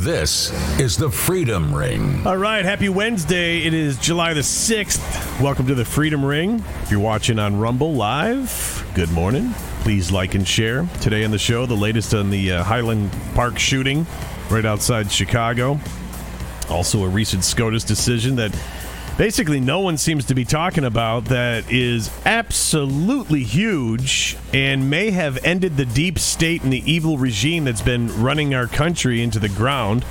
This is the Freedom Ring. All right, happy Wednesday. It is July the 6th. Welcome to the Freedom Ring. If you're watching on Rumble Live, good morning. Please like and share. Today on the show, the latest on the uh, Highland Park shooting right outside Chicago. Also, a recent SCOTUS decision that basically no one seems to be talking about that is absolutely huge and may have ended the deep state and the evil regime that's been running our country into the ground.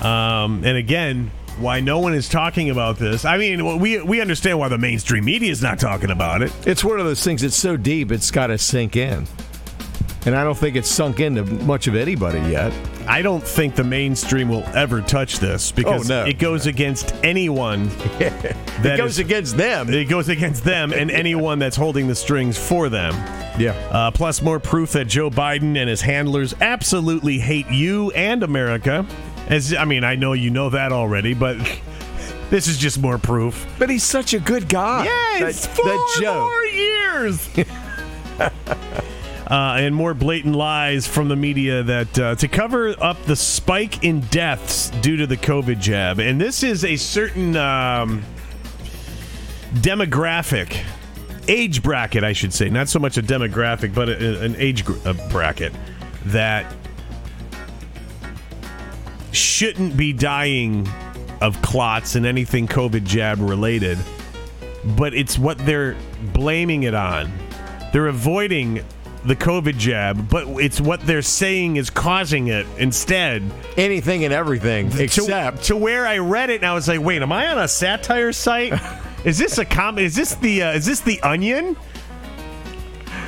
Um, and again, why no one is talking about this. I mean, we we understand why the mainstream media is not talking about it. It's one of those things that's so deep it's got to sink in. And I don't think it's sunk into much of anybody yet. I don't think the mainstream will ever touch this because Oh, no. it goes against anyone. It goes is- against them. It goes against them and anyone that's holding the strings for them. Yeah. Uh, plus, more proof that Joe Biden and his handlers absolutely hate you and America. As I mean, I know you know that already, but this is just more proof. But he's such a good guy. Yes, that, four that Joe. more years. uh, and more blatant lies from the media that uh, to cover up the spike in deaths due to the COVID jab, and this is a certain um, demographic, age bracket, I should say, not so much a demographic, but a, an age gr- bracket that shouldn't be dying of clots and anything COVID jab related but it's what they're blaming it on. They're avoiding the COVID jab, but it's what they're saying is causing it instead. Anything and everything To- except to, where I read it and I was like, wait, am I on a satire site? is this a com? Is this the uh, is this the Onion?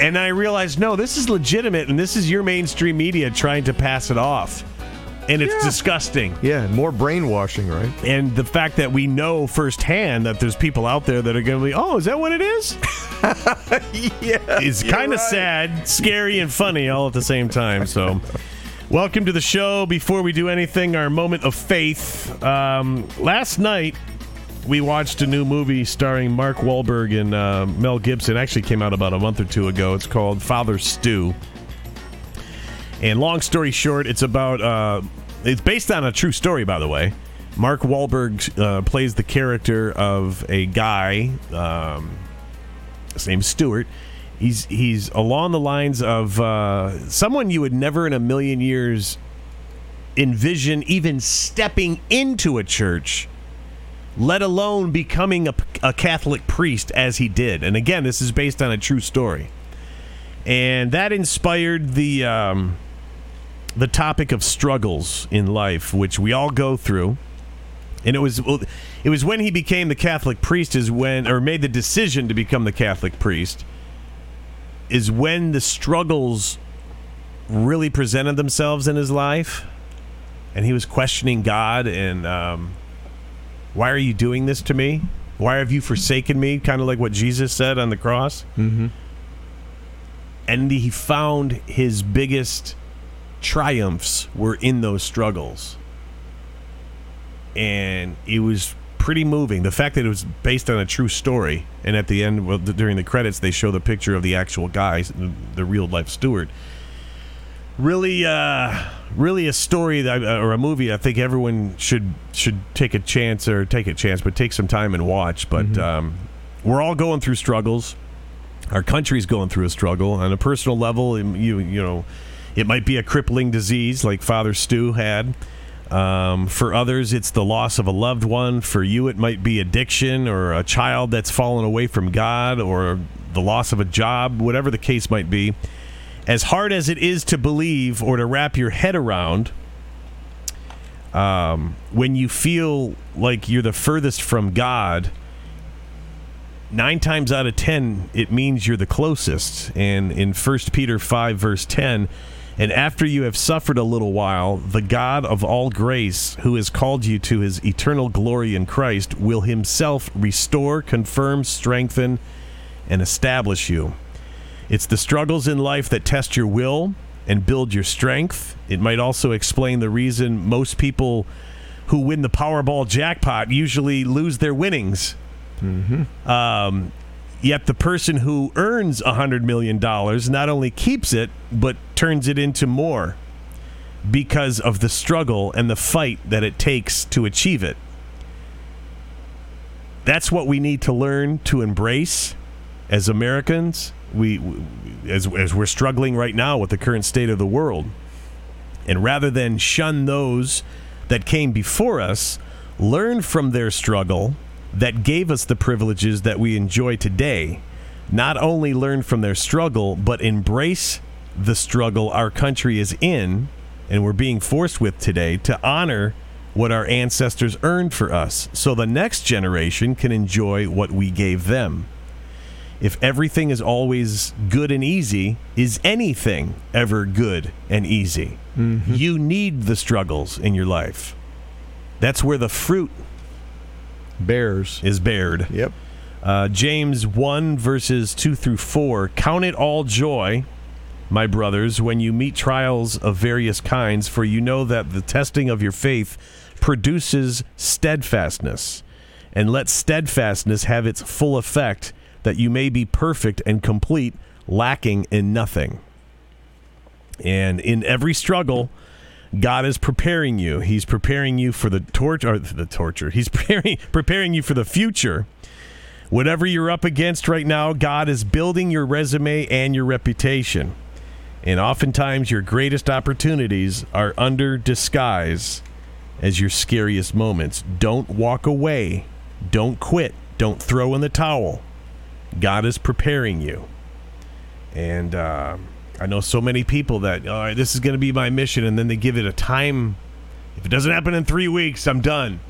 And I realized no, this is legitimate, and this is your mainstream media trying to pass it off, and it's Yeah. disgusting. yeah, more brainwashing, right? And the fact that we know firsthand that there's people out there that are going to be, oh, is that what it is? yeah. is kind of sad, scary, and funny all at the same time. So, welcome to the show. Before we do anything, our moment of faith. Um, last night, we watched a new movie starring Mark Wahlberg and uh, Mel Gibson. Actually, came out about a month or two ago. It's called Father Stu. And long story short, it's about. Uh, it's based on a true story, by the way. Mark Wahlberg uh, plays the character of a guy. Um, his name's Stewart. He's he's along the lines of uh, someone you would never in a million years envision even stepping into a church, let alone becoming a, a Catholic priest as he did. And again, this is based on a true story, and that inspired the um, the topic of struggles in life, which we all go through. And it was it was when he became the Catholic priest is when or made the decision to become the Catholic priest is when the struggles really presented themselves in his life. And he was questioning God and um, why are you doing this to me? Why have you forsaken me? Kind of like what Jesus said on the cross. Mm-hmm. and he found his biggest triumphs were in those struggles and it was pretty moving. The fact that it was based on a true story, and at the end, well, during the credits, they show the picture of the actual guy, the, real life Stewart. Really, uh, really a story that, uh, or a movie. I think everyone should should take a chance or take a chance, but take some time and watch. But um, we're all going through struggles. Our country's going through a struggle on a personal level. You you know, it might be a crippling disease like Father Stu had. Um, for others, it's the loss of a loved one. For you, it might be addiction or a child that's fallen away from God or the loss of a job, whatever the case might be. As hard as it is to believe or to wrap your head around, um, when you feel like you're the furthest from God, nine times out of ten, it means you're the closest. And in 1 Peter 5, verse 10, and after you have suffered a little while, the God of all grace, who has called you to his eternal glory in Christ, will himself restore, confirm, strengthen, and establish you. It's the struggles in life that test your will and build your strength. It might also explain the reason most people who win the Powerball jackpot usually lose their winnings. Mm-hmm. Um, yet the person who earns a hundred million dollars not only keeps it but turns it into more. because of the struggle and the fight that it takes to achieve it. That's what we need to learn to embrace as Americans. We, as, as we're struggling right now with the current state of the world. And rather than shun those that came before us, learn from their struggle that gave us the privileges that we enjoy today. Not only learn from their struggle, but embrace the struggle our country is in and we're being forced with today to honor what our ancestors earned for us so the next generation can enjoy what we gave them. If everything is always good and easy, is anything ever good and easy? Mm-hmm. You need the struggles in your life. That's where the fruit bears is bared. Yep. Uh, James 1, verses 2 through 4. Count it all joy my brothers, when you meet trials of various kinds, for you know that the testing of your faith produces steadfastness. And let steadfastness have its full effect, that you may be perfect and complete, lacking in nothing. And in every struggle, God is preparing you. He's preparing you for the torture, the torture. He's preparing preparing you for the future. Whatever you're up against right now, God is building your resume and your reputation. And oftentimes, your greatest opportunities are under disguise as your scariest moments. Don't walk away. Don't quit. Don't throw in the towel. God is preparing you. And uh, I know so many people that, all right, this is going to be my mission. And then they give it a time. If it doesn't happen in three weeks, I'm done.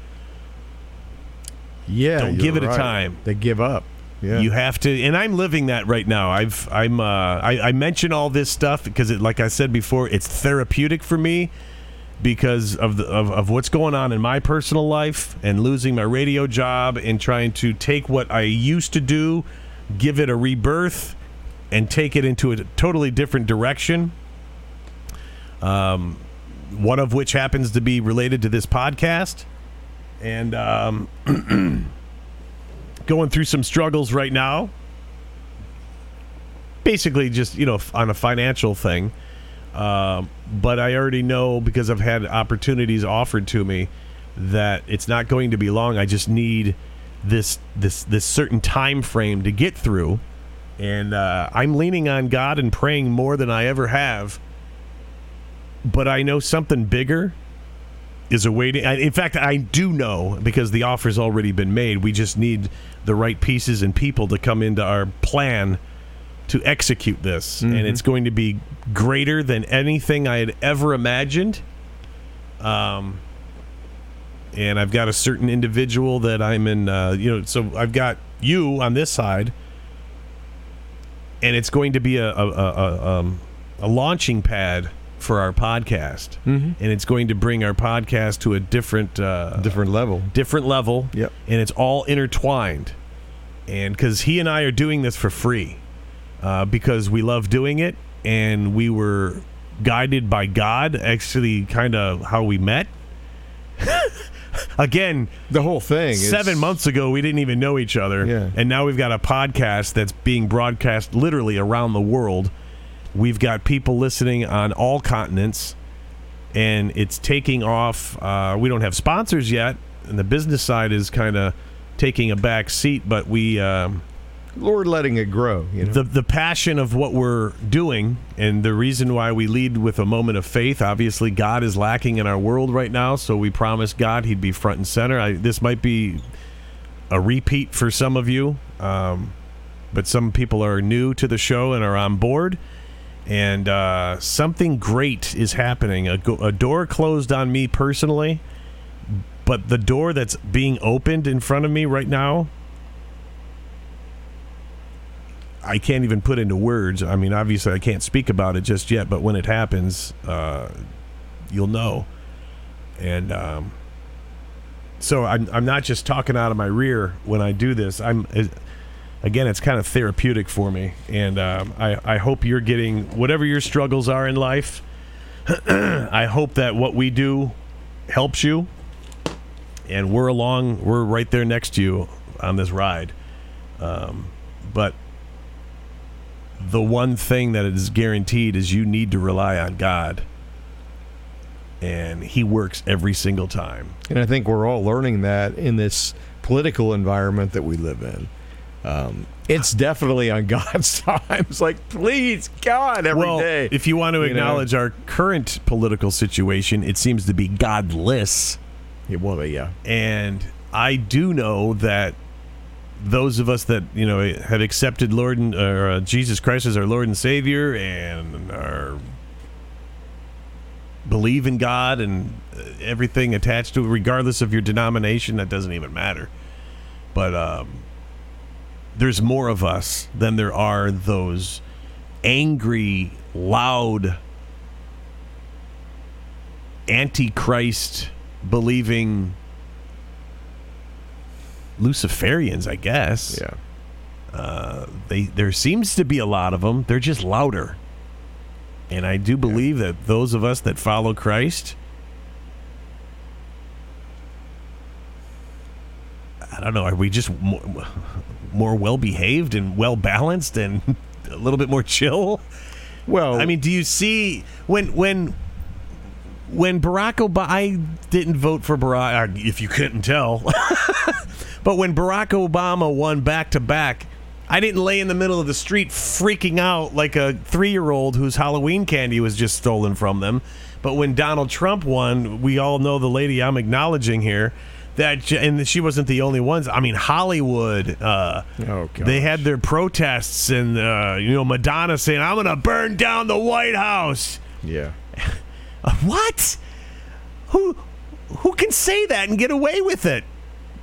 Yeah. Don't give it right. a time. They give up. Yeah. You have to, and I'm living that right now. I've I'm uh, I, I mention all this stuff because it, like I said before, it's therapeutic for me because of the of, of what's going on in my personal life and losing my radio job and trying to take what I used to do, give it a rebirth, and take it into a totally different direction. Um, one of which happens to be related to this podcast, and um. going through some struggles right now. Basically, just you know, on a financial thing. Um, but I already know because I've had opportunities offered to me that it's not going to be long. I just need this this this certain time frame to get through, and uh, I'm leaning on God and praying more than I ever have. But I know something bigger is awaiting. In fact, I do know because the offer's already been made. We just need the right pieces and people to come into our plan to execute this. Mm-hmm. And it's going to be greater than anything I had ever imagined. Um, and I've got a certain individual that I'm in, uh, you know, so I've got you on this side, and it's going to be a, a, a, a, um, a launching pad for our podcast, mm-hmm. and it's going to bring our podcast to a different uh, different level, different level. Yep, and it's all intertwined, and because he and I are doing this for free, uh, because we love doing it, and we were guided by God. Actually, kind of how we met. Again, the whole thing. Seven months ago, we didn't even know each other, yeah. and now we've got a podcast that's being broadcast literally around the world We've got people listening on all continents, and it's taking off. Uh, we don't have sponsors yet, and the business side is kind of taking a back seat, but we. Um, Lord letting it grow. You know? The the passion of what we're doing and the reason why we lead with a moment of faith. Obviously, God is lacking in our world right now, so we promised God He'd be front and center. I, this might be a repeat for some of you, um, but some people are new to the show and are on board and uh, something great is happening. A, a, door closed on me personally, but the door that's being opened in front of me right now, I can't even put into words. I mean, obviously, I can't speak about it just yet, but when it happens, uh, you'll know. And um, so I'm, I'm not just talking out of my rear when I do this. I'm again, it's kind of therapeutic for me. And um, I, I hope you're getting whatever your struggles are in life. I hope that what we do helps you. And we're along, we're right there next to you on this ride. Um, but the one thing that is guaranteed is you need to rely on God. and he works every single time. And I think we're all learning that in this political environment that we live in. Um, it's definitely on God's time. It's like, please, God, every well, day. if you want to You know? acknowledge our current political situation, it seems to be godless. Yeah, well, yeah. And I do know that those of us that you know have accepted Lord and or, uh, Jesus Christ as our Lord and Savior and are believe in God and uh, everything attached to it, regardless of your denomination, that doesn't even matter. But um, there's more of us than there are those angry, loud, antichrist believing Luciferians, I guess. Yeah. Uh, they there seems to be a lot of them. They're just louder. And I do believe that those of us that follow Christ I don't know, are we just more, more well behaved and well balanced and a little bit more chill? Well, I mean, do you see when when when Barack Obama? I didn't vote for Barack, if you couldn't tell. but when Barack Obama won back to back, I didn't lay in the middle of the street freaking out like a three year old whose Halloween candy was just stolen from them. But when Donald Trump won, we all know the lady I'm acknowledging here. That and she wasn't the only ones. I mean, Hollywood. Uh, Oh, they had their protests, and uh, you know Madonna saying, "I'm going to burn down the White House." yeah. What? Who who can say that and get away with it?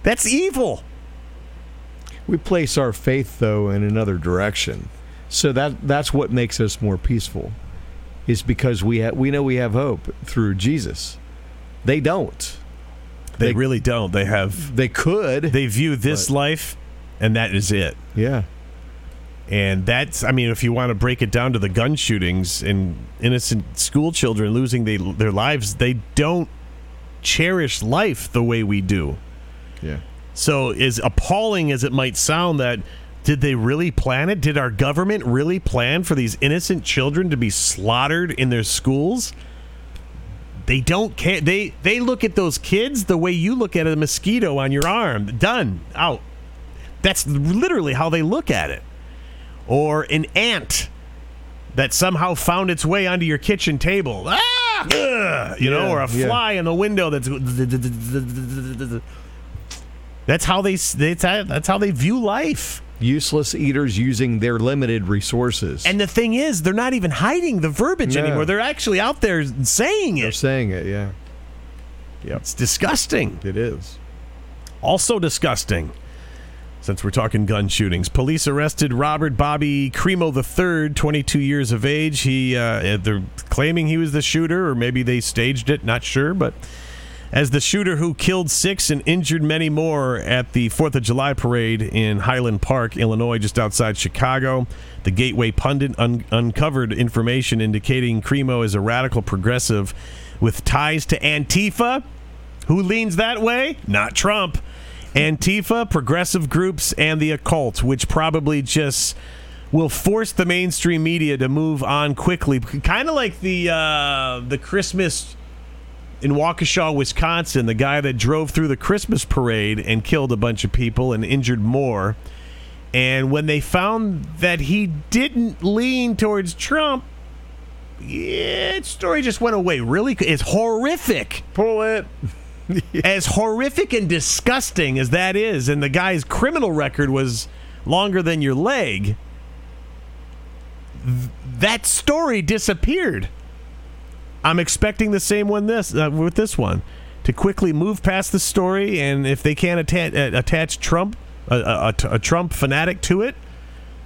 That's evil. We place our faith though in another direction, so that that's what makes us more peaceful. Is because we ha- we know we have hope through Jesus. They don't. They, They- really don't. They have They could. they view this But- life and that is it. yeah. And that's I mean if you want to break it down to the gun shootings and innocent school children losing they, their lives, they don't cherish life the way we do. Yeah. So, as appalling as it might sound, that did they really plan it? Did our government really plan for these innocent children to be slaughtered in their schools? They don't care. They they look at those kids the way you look at a mosquito on your arm. Done. Out. That's literally how they look at it. Or an ant that somehow found its way onto your kitchen table. Ah! Ugh! you know, Yeah, or a yeah. fly in the window that's that's how they that's how, they view life. Useless eaters using their limited resources. And the thing is, they're not even hiding the verbiage No. anymore. They're actually out there saying they're it. saying it. Yeah. Yep. It's disgusting. It is. Also disgusting. Since we're talking gun shootings, police arrested Robert Bobby Crimo III, 22 years of age. He uh, they're claiming he was the shooter, or maybe they staged it. Not sure, but as the shooter who killed six and injured many more at the Fourth of July parade in Highland Park, Illinois, just outside Chicago. The Gateway Pundit un- uncovered information indicating Crimo is a radical progressive with ties to Antifa. Who leans that way? Not Trump. Antifa, progressive groups, and the occult, which probably just will force the mainstream media to move on quickly. Kind of like the uh, the Christmas in Waukesha, Wisconsin, the guy that drove through the Christmas parade and killed a bunch of people and injured more. And when they found that he didn't lean towards Trump, yeah, its story just went away. Really, it's horrific Pull it. as horrific and disgusting as that is, and the guy's criminal record was longer than your leg, th- that story disappeared. I'm expecting the same one this uh, with this one to quickly move past the story, and if they can't atta- uh, attach Trump, a, a, a- Trump fanatic to it,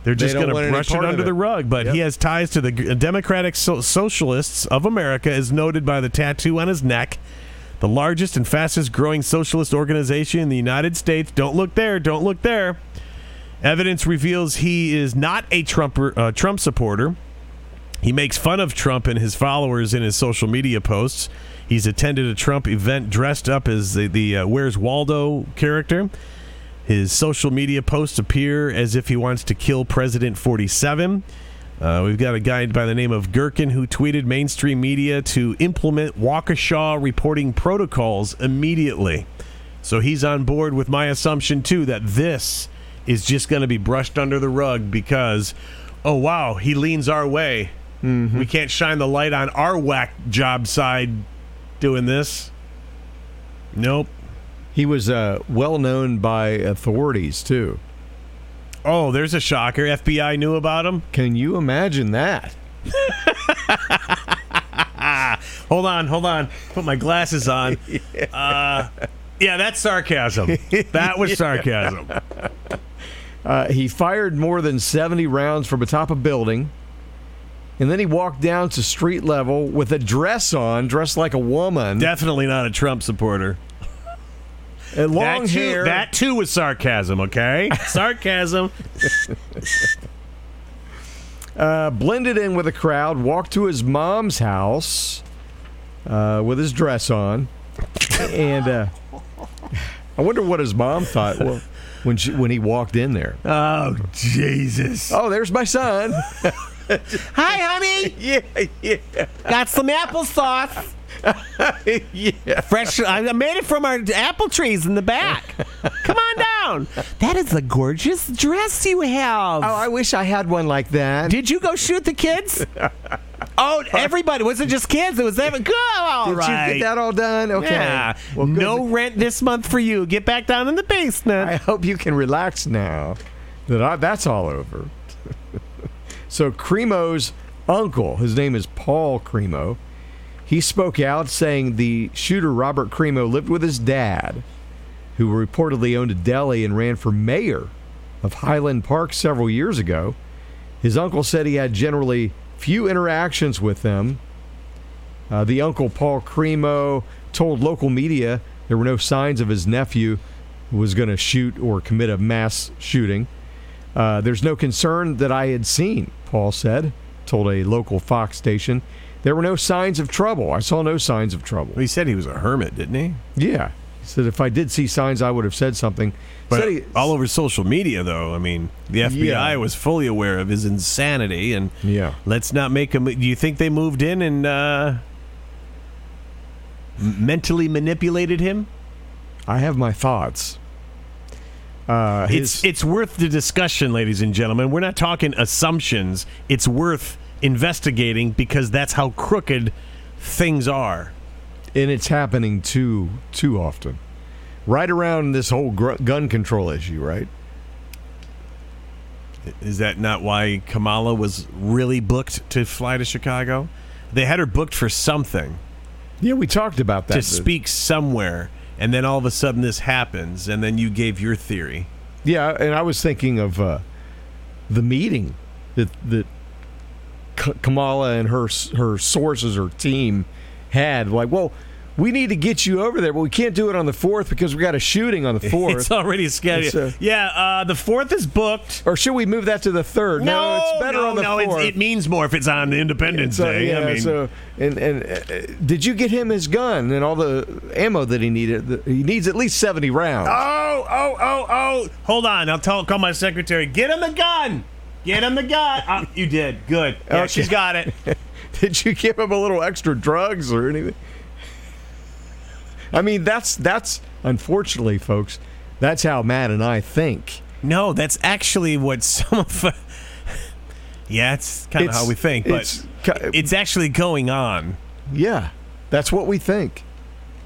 they're just don't going to brush it under it. the rug. But he has ties to the Democratic so- Socialists of America, as noted by the tattoo on his neck the largest and fastest growing socialist organization in the United States. Don't look there. Don't look there. Evidence reveals he is not a Trump uh, Trump supporter. He makes fun of Trump and his followers in his social media posts. He's attended a Trump event dressed up as the, the uh, Where's Waldo character. His social media posts appear as if he wants to kill President 47. Uh, we've got a guy by the name of Gherkin who tweeted mainstream media to implement Waukesha reporting protocols immediately. So he's on board with my assumption, too, that this is just going to be brushed under the rug because, oh, wow, he leans our way. We can't shine the light on our whack job side doing this. Nope. He was uh, well known by authorities too. Oh, there's a shocker. FBI knew about him. Can you imagine that? Hold on, hold on. Put my glasses on. Uh, yeah, that's sarcasm. That was sarcasm. Uh, he fired more than 70 rounds from atop a building, and then he walked down to street level with a dress on, dressed like a woman, Definitely not a Trump supporter. And long that too, hair. That too was sarcasm. Okay, sarcasm. uh, blended in with a crowd, walked to his mom's house uh, with his dress on, and uh, I wonder what his mom thought well, when she, when he walked in there. Oh Jesus! Oh, there's my son. Hi, honey. yeah, yeah, Got some applesauce. yeah. Fresh. I made it from our apple trees in the back. Come on down. That is a gorgeous dress you have. Oh, I wish I had one like that. Did you go shoot the kids? Oh, everybody. Was it just kids? It was every. Good. All Did right. you get that all done? Okay. Yeah. Well, no rent this month for you. Get back down in the basement. I hope you can relax now that I, that's all over. so Crimo's uncle, his name is Paul Crimo, he spoke out saying the shooter Robert Crimo lived with his dad, who reportedly owned a deli and ran for mayor of Highland Park several years ago. His uncle said he had generally few interactions with them. Uh, the uncle Paul Crimo told local media there were no signs of his nephew was going to shoot or commit a mass shooting. Uh, there's no concern that I had seen, Paul said, told a local Fox station. There were no signs of trouble. I saw no signs of trouble. He said he was a hermit, didn't he? Yeah. He said if I did see signs, I would have said something. But Said he- all over social media, though, I mean, the FBI Yeah. was fully aware of his insanity, and Yeah. let's not make him. Do you think they moved in and uh, mentally manipulated him? I have my thoughts. Uh, his, It's it's worth the discussion, ladies and gentlemen. We're not talking assumptions. It's worth investigating because that's how crooked things are. and it's happening too too often. Right around this whole gr- gun control issue, right? Is that not why Kamala was really booked to fly to Chicago? They had her booked for something Yeah, we talked about that. to speak somewhere, and then all of a sudden this happens, and then you gave your theory. Yeah, and I was thinking of uh, the meeting that that Kamala and her her sources or team had. Like, well, we need to get you over there, but we can't do it on the fourth because we got a shooting on the fourth. It's already scheduled. It's, uh, yeah, uh, the fourth is booked. or should we move that to the third? No, it's better no, on the no, it's- fourth. It means more if it's on Independence So, Day. yeah, I mean, so and and uh, did you get him his gun and all the ammo that he needed? He needs at least seventy rounds. Oh, oh, oh, oh! Hold on, I'll tell. Call my secretary. Get him the gun. Get him the gun. Uh, you did good. Yeah, Okay. she's got it. Did you give him a little extra drugs or anything? I mean, that's that's unfortunately, folks. That's how Matt and I think. No, that's actually what some of. yeah, it's kind of how we think, but it's it's, actually going on. Yeah, that's what we think.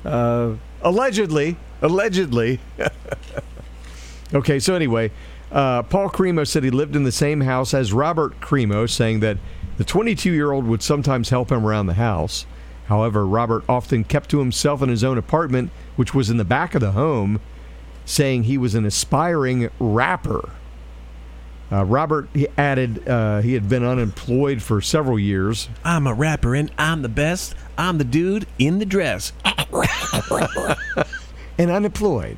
Uh, allegedly, allegedly. okay, so anyway, uh, Paul Crimo said he lived in the same house as Robert Crimo, saying that the 22 year old would sometimes help him around the house. However, Robert often kept to himself in his own apartment, which was in the back of the home, saying he was an aspiring rapper. Uh, Robert he added uh, he had been unemployed for several years I'm a rapper and I'm the best. I'm the dude in the dress. and unemployed.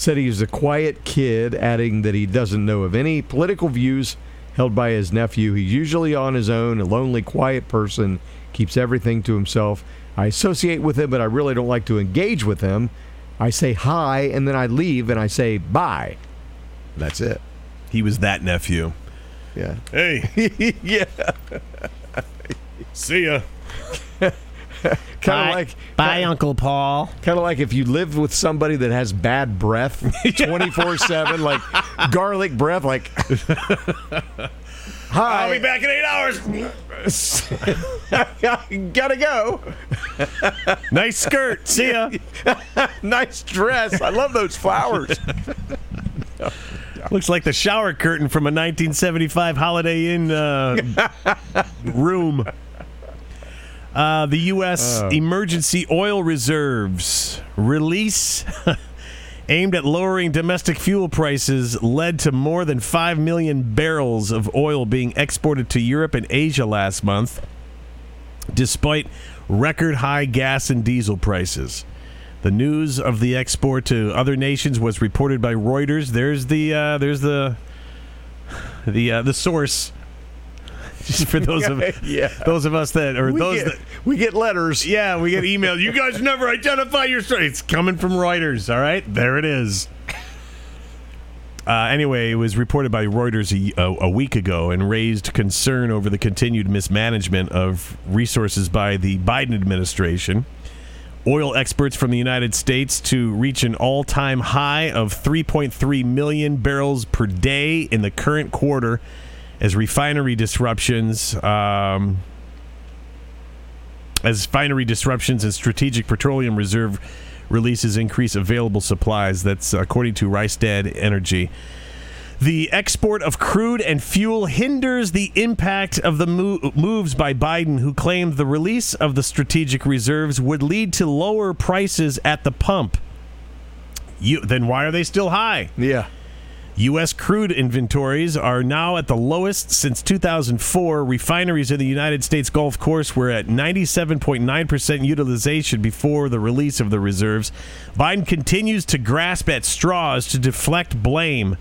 Said he he's a quiet kid, adding that he doesn't know of any political views held by his nephew. He's usually on his own, a lonely, quiet person, keeps everything to himself. I associate with him, but I really don't like to engage with him. I say hi, and then I leave, and I say bye. That's it. He was that nephew. Yeah. Hey, yeah. see ya. Kind of like bye, Uncle Paul. kind of like if you live with somebody that has bad breath 24/7 like garlic breath like Hi. I'll be back in eight hours. Gotta go. Nice skirt. See ya. Nice dress. I love those flowers. Looks like the shower curtain from a 1975 Holiday Inn uh, room. Uh, the U.S. emergency oil reserves release aimed at lowering domestic fuel prices led to more than 5 million barrels of oil being exported to Europe and Asia last month, despite record high gas and diesel prices. The news of the export to other nations was reported by Reuters. There's the uh, there's the the uh, the source. Just for those of Yeah. those of us that or We those get, that we get letters. yeah, we get emails. You guys never identify your story. It's coming from Reuters. All right, there it is. Uh, anyway, it was reported by Reuters a, a, a week ago and raised concern over the continued mismanagement of resources by the Biden administration. Oil experts from the United States to reach an all time high of 3.3 million barrels per day in the current quarter as refinery disruptions. Um, as refinery disruptions and strategic petroleum reserve releases increase available supplies. That's according to Rystad Energy. The export of crude and fuel hinders the impact of the mo- moves by Biden, who claimed the release of the strategic reserves would lead to lower prices at the pump. You, then why are they still high? Yeah. U.S. crude inventories are now at the lowest since 2004. Refineries in the United States Gulf Coast were at 97.9% utilization before the release of the reserves. Biden continues to grasp at straws to deflect blame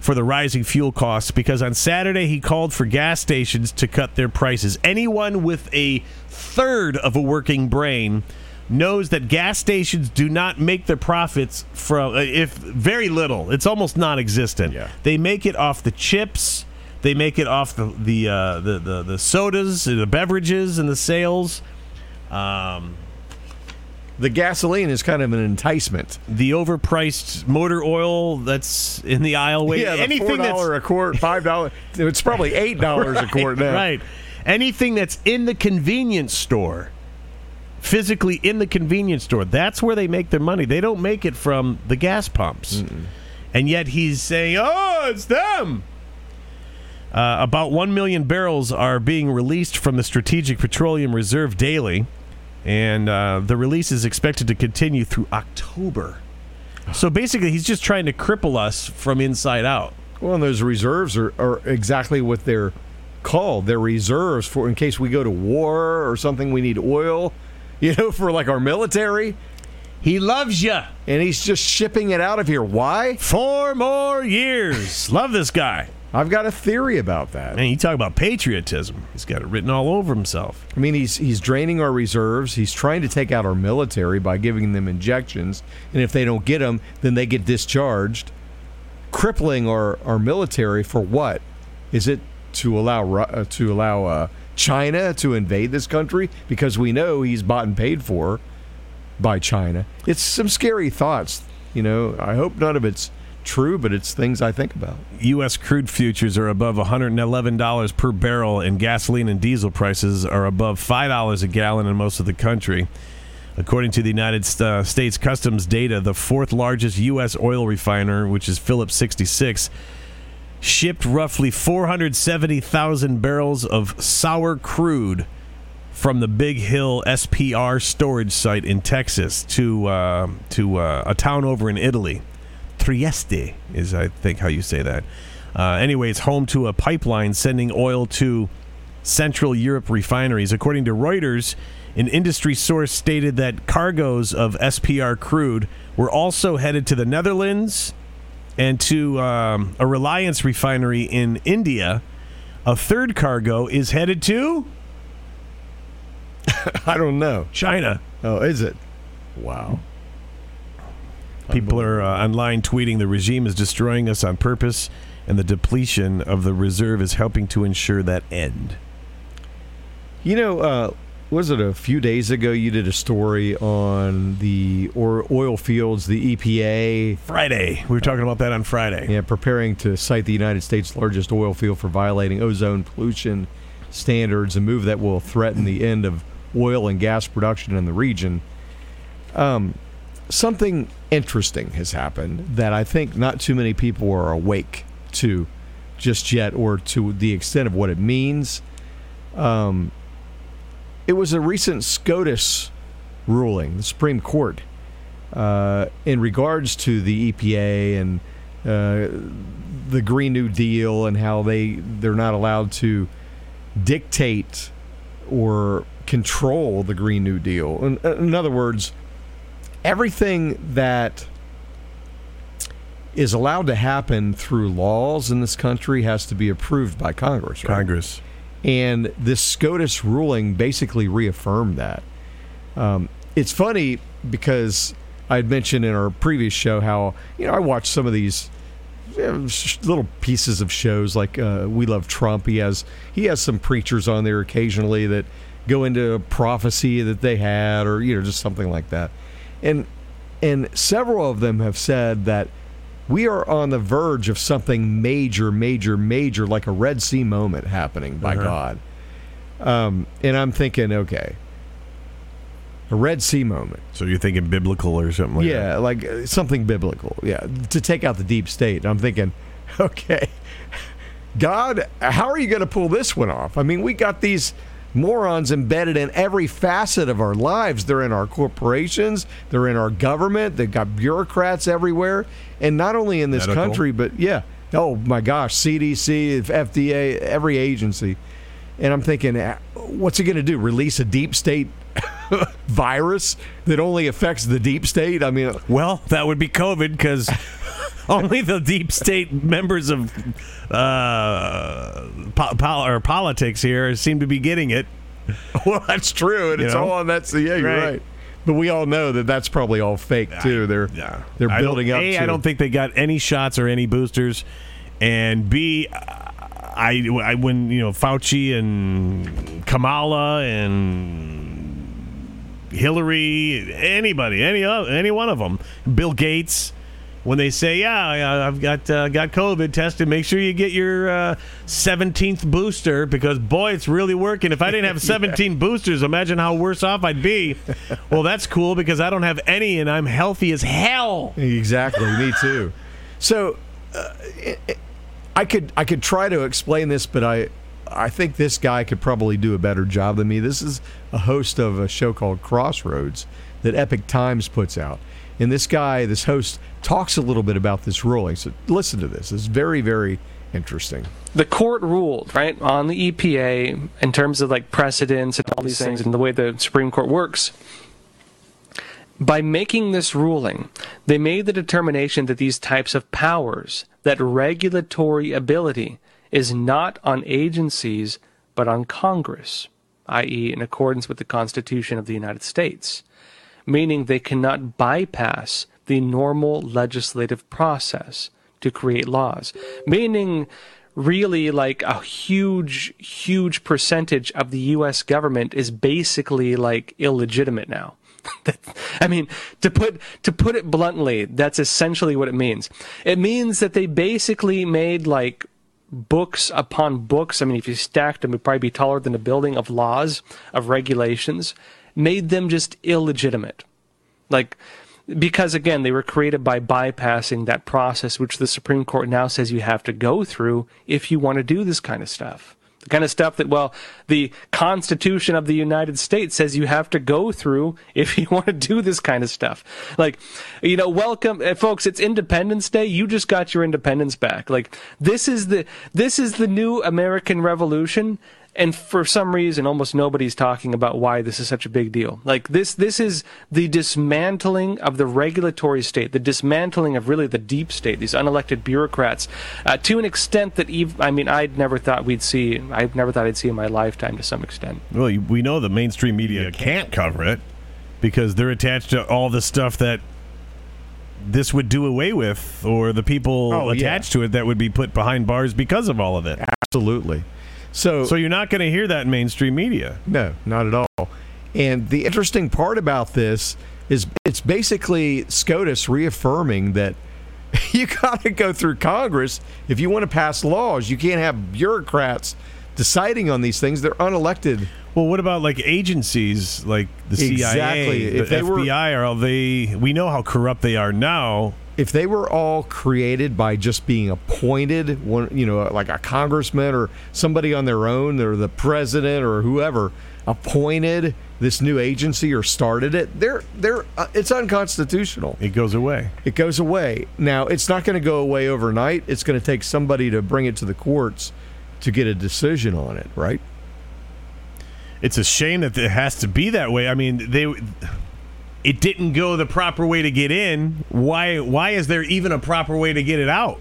for the rising fuel costs because on Saturday he called for gas stations to cut their prices. Anyone with a third of a working brain knows that gas stations do not make their profits from uh, if very little. It's almost non-existent. Yeah. They make it off the chips. They make it off the the uh, the, the the sodas, the beverages, and the sales. Um, The gasoline is kind of an enticement. the overpriced motor oil that's in the aisle. Wait, yeah, the anything four that's a quart, five dollar. It's probably eight dollars a quart now. Right. Anything that's in the convenience store, physically in the convenience store, that's where they make their money. They don't make it from the gas pumps. And yet he's saying, oh, it's them. Uh, about 1 million barrels are being released from the Strategic Petroleum Reserve daily. And uh, the release is expected to continue through October. So basically, he's just trying to cripple us from inside out. Well, and those reserves are, are exactly what they're called. They're reserves for in case we go to war or something. We need oil, you know, for like our military. He loves you. And he's just shipping it out of here. Why? Four more years. Love this guy. I've got a theory about that. Man, you talk about patriotism. He's got it written all over himself. I mean, he's he's draining our reserves. He's trying to take out our military by giving them injections, and if they don't get them, then they get discharged, crippling our, our military for what? Is it to allow uh, to allow uh, China to invade this country because we know he's bought and paid for by China? It's some scary thoughts. You know, I hope none of it's true, but it's things I think about. U.S. crude futures are above $111 per barrel, and gasoline and diesel prices are above $5 a gallon in most of the country. According to the United uh, States Customs data, the fourth largest U.S. oil refiner, which is Phillips 66, shipped roughly 470,000 barrels of sour crude from the Big Hill SPR storage site in Texas to uh, to uh, a town over in Italy. Trieste is, I think, how you say that. Uh, anyway, it's home to a pipeline sending oil to Central Europe refineries. According to Reuters, an industry source stated that cargoes of SPR crude were also headed to the Netherlands and to um, a Reliance refinery in India. A third cargo is headed to I don't know. China. Oh, is it? Wow. People are uh, online tweeting the regime is destroying us on purpose and the depletion of the reserve is helping to ensure that end. You know, uh, was it a few days ago you did a story on the or oil fields, the EPA, Friday. We were talking about that on Friday. yeah, preparing to cite the United States' largest oil field for violating ozone pollution standards, a move that will threaten the end of oil and gas production in the region. Um, something interesting has happened that I think not too many people are awake to just yet, or to the extent of what it means. Um, it was a recent SCOTUS ruling, the Supreme Court, uh, in regards to the EPA and uh, the Green New Deal and how they they're not allowed to dictate or control the Green New Deal. In, in other words, everything that is allowed to happen through laws in this country has to be approved by Congress. Right? Congress. And this SCOTUS ruling basically reaffirmed that. Um, it's funny because I had mentioned in our previous show how you know I watch some of these little pieces of shows like uh, We Love Trump. He has he has some preachers on there occasionally that go into a prophecy that they had or you know just something like that, and and several of them have said that we are on the verge of something major, major, major, like a Red Sea moment happening by God. Um, and I'm thinking, okay, a Red Sea moment. So you're thinking biblical or something like that? yeah, like uh, something biblical. Yeah, to take out the deep state. I'm thinking, okay, God, how are you going to pull this one off? I mean, we got these morons embedded in every facet of our lives. They're in our corporations, they're in our government, they've got bureaucrats everywhere. And not only in this Medical. country, but yeah, oh my gosh, CDC, FDA, every agency. And I'm thinking, uh, what's he going to do? Release a deep state virus that only affects the deep state? I mean, Well, that would be COVID because only the deep state members of uh, po- pol- or politics here seem to be getting it. well, that's true, and You it's know? all on that. Yeah, you're Right. right. But we all know that that's probably all fake too. They're Yeah, they're building up. A, to I don't think they got any shots or any boosters, and B, I, I when you know Fauci and Kamala and Hillary, anybody, any of- any one of them, Bill Gates. When they say, "Yeah, I- I've got uh, got COVID tested," make sure you get your uh, 17th booster because boy, it's really working. If I didn't have 17 boosters, imagine how worse off I'd be. well, that's cool because I don't have any and I'm healthy as hell. exactly. me too. So uh, it- it- I could I could try to explain this, but I I think this guy could probably do a better job than me. This is a host of a show called Crossroads that Epoch Times puts out. And this guy, this host, talks a little bit about this ruling. So listen to this. It's very, very interesting. the court ruled right on the EPA in terms of like precedents and all these things and the way the Supreme Court works. By making this ruling, they made the determination that these types of powers, that regulatory ability, is not on agencies but on Congress, i.e., in accordance with the Constitution of the United States meaning they cannot bypass the normal legislative process to create laws. Meaning, really, like a huge, huge percentage of the US government is basically like illegitimate now. I mean, to put to put it bluntly, that's essentially what it means. It means that they basically made like books upon books. I mean, if you stacked them, it'd probably be taller than a building of laws, of regulations, made them just illegitimate. Like, because again, they were created by bypassing that process, which the Supreme Court now says you have to go through if you want to do this kind of stuff. Kind of stuff that, well, the Constitution of the United States says you have to go through if you want to do this kind of stuff. Like, you know, welcome, uh, folks. It's Independence Day. You just got your independence back. Like, this is the this is the new American Revolution and for some reason almost nobody's talking about why this is such a big deal like this this is the dismantling of the regulatory state the dismantling of really the deep state these unelected bureaucrats uh, to an extent that ev- i mean i'd never thought we'd see i never thought i'd see in my lifetime to some extent Well, we know the mainstream media can't cover it because they're attached to all the stuff that this would do away with, or the people Oh, yeah. attached to it that would be put behind bars because of all of it. Absolutely. So, So you're not going to hear that in mainstream media. no, not at all. And the interesting part about this is it's basically SCOTUS reaffirming that you got to go through Congress if you want to pass laws. You can't have bureaucrats deciding on these things. They're unelected. Well, what about like agencies like the CIA, Exactly. the If they were- FBI? Are all they? We know how corrupt they are now. If they were all created by just being appointed, one you know, like a congressman or somebody on their own, or the president or whoever appointed this new agency or started it, they're they're uh, it's unconstitutional. It goes away. It goes away. Now, it's not going to go away overnight. It's going to take somebody to bring it to the courts to get a decision on it, right? It's a shame that it has to be that way. I mean, they it didn't go the proper way to get in. Why why is there even a proper way to get it out?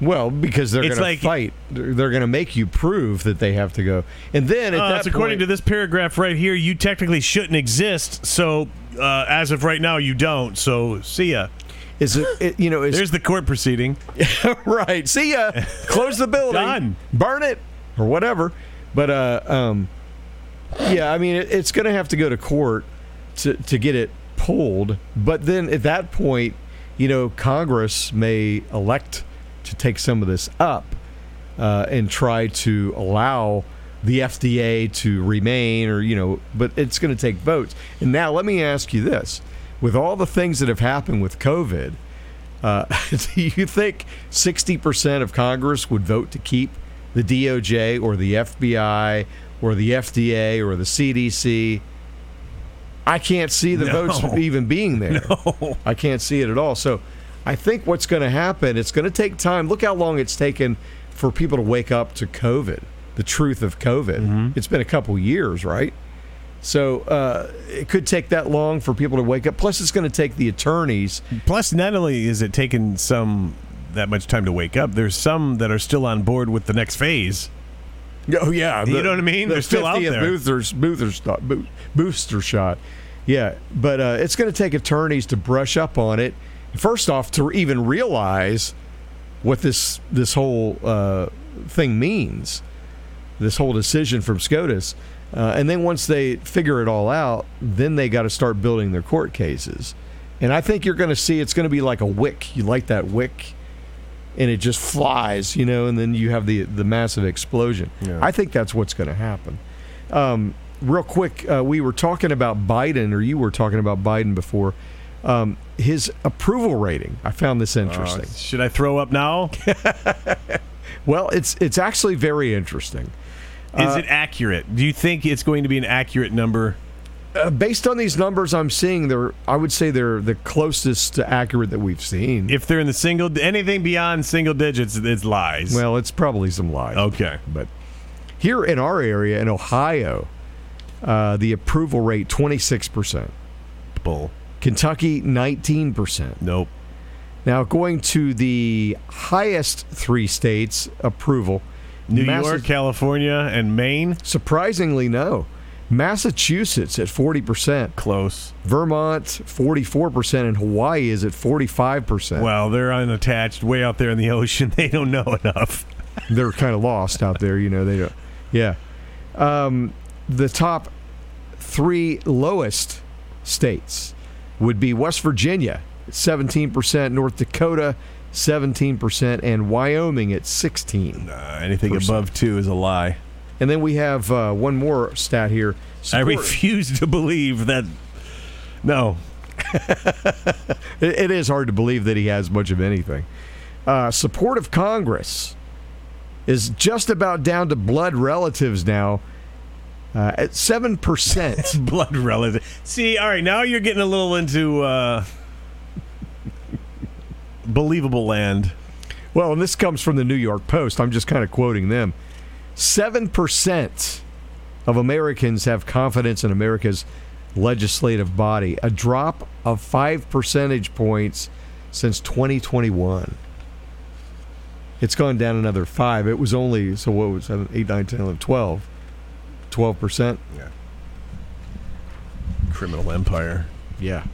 Well, because they're going like- to fight. They're, going to make you prove that they have to go. And then at Uh, that it's according to this paragraph right here, you technically shouldn't exist. So uh, as of right now, you don't. So see ya. is it, it you know is There's the court proceeding. right. See ya. Close the building. Done. Burn it or whatever. But uh, um, yeah, I mean, it, it's going to have to go to court to to get it pulled. But then at that point, you know, Congress may elect to take some of this up uh, and try to allow the FDA to remain, or you know, but it's going to take votes. And now, let me ask you this: with all the things that have happened with COVID. Uh, do you think 60% of Congress would vote to keep the DOJ or the FBI or the FDA or the CDC? I can't see the No. votes even being there. No. I can't see it at all. So I think what's going to happen, it's going to take time. Look how long it's taken for people to wake up to COVID, the truth of COVID. It's been a couple years, right? So uh, it could take that long for people to wake up. Plus, it's going to take the attorneys Plus, not only is it taking some that much time to wake up, there's some that are still on board with the next phase. Oh yeah, You know what I mean? The They're still out 50th there. Boosters, booster, shot, booster shot. Yeah, but uh, it's going to take attorneys to brush up on it. First off, to even realize what this this whole uh, thing means, this whole decision from SCOTUS, uh, and then once they figure it all out, then they got to start building their court cases. And I think you're going to see it's going to be like a wick. You like that wick, and it just flies, you know, and then you have the the massive explosion. Yeah. I think that's what's going to happen. Um, real quick, uh, we were talking about Biden, or you were talking about Biden before. Um, his approval rating. I found this interesting. Uh, should I throw up now? well, it's it's actually very interesting. Is it accurate? Do you think it's going to be an accurate number? Uh, based on these numbers I'm seeing, they're I would say they're the closest to accurate that we've seen. If they're in the single, anything beyond single digits, it's lies. well, it's probably some lies. okay. But here in our area, in Ohio, uh, the approval rate 26%. Bull. Kentucky, 19%. Nope. Now, going to the highest three states approval New York, California, and Maine. Surprisingly, no. Massachusetts at 40%, Close. Vermont 44%, and Hawaii is at 45%. Well, they're unattached, way out there in the ocean. They don't know enough. they're kind of lost out there. You know, they don't. Yeah. Um, the top three lowest states would be West Virginia, seventeen percent, North Dakota, seventeen percent, and Wyoming at sixteen. Uh, anything above two is a lie. And then we have uh, one more stat here. I refuse to believe that. No. It, it is hard to believe that he has much of anything. Uh, support of Congress is just about down to blood relatives now. Uh, at seven percent. Blood relative. See, all right, now you're getting a little into uh, believable land. Well, and this comes from the New York Post. I'm just kind of quoting them. 7% of Americans have confidence in America's legislative body, a drop of 5 percentage points since 2021. It's gone down another 5. It was only, so what was that, 8, 9, 10, 11, 12. 12%? Yeah. Criminal empire. Yeah.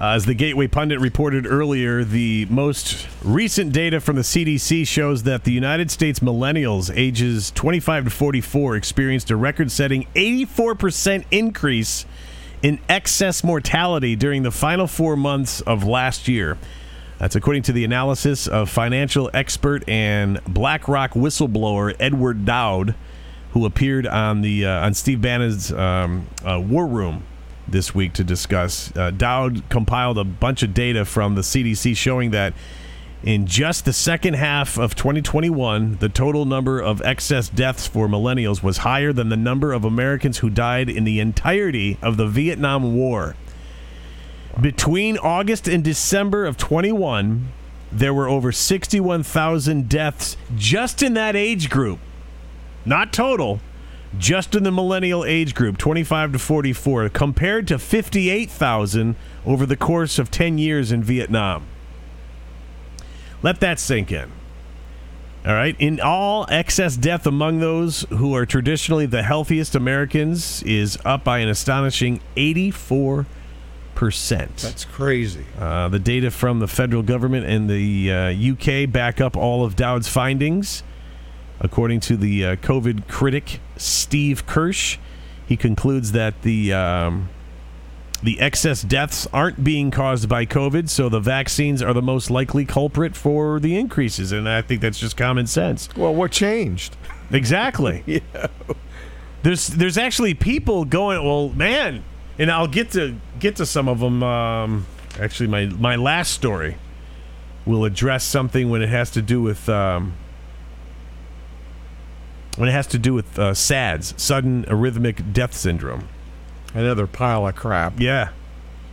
Uh, as the Gateway Pundit reported earlier, the most recent data from the CDC shows that the United States millennials ages 25 to 44 experienced a record setting 84% increase in excess mortality during the final four months of last year. That's according to the analysis of financial expert and BlackRock whistleblower Edward Dowd, who appeared on the uh, on Steve Bannon's um, uh, War Room this week to discuss. Uh, Dowd compiled a bunch of data from the CDC showing that in just the second half of 2021, the total number of excess deaths for millennials was higher than the number of Americans who died in the entirety of the Vietnam War. Between August and December of 21, there were over 61,000 deaths just in that age group. Not total, just in the millennial age group, 25 to 44, compared to 58,000 over the course of 10 years in Vietnam. Let that sink in. All right. In all, excess death among those who are traditionally the healthiest Americans is up by an astonishing 84%. That's crazy. Uh, the data from the federal government and the uh, UK back up all of Dowd's findings. According to the uh, COVID critic Steve Kirsch, he concludes that the um, the excess deaths aren't being caused by COVID, so the vaccines are the most likely culprit for the increases, and I think that's just common sense. Well, what changed? Exactly. yeah. There's there's actually people going. Well, man, and I'll get to get to some of them. Um, actually, my my last story will address something when it has to do with um, when it has to do with uh, SADS, sudden arrhythmic death syndrome. Another pile of crap. Yeah.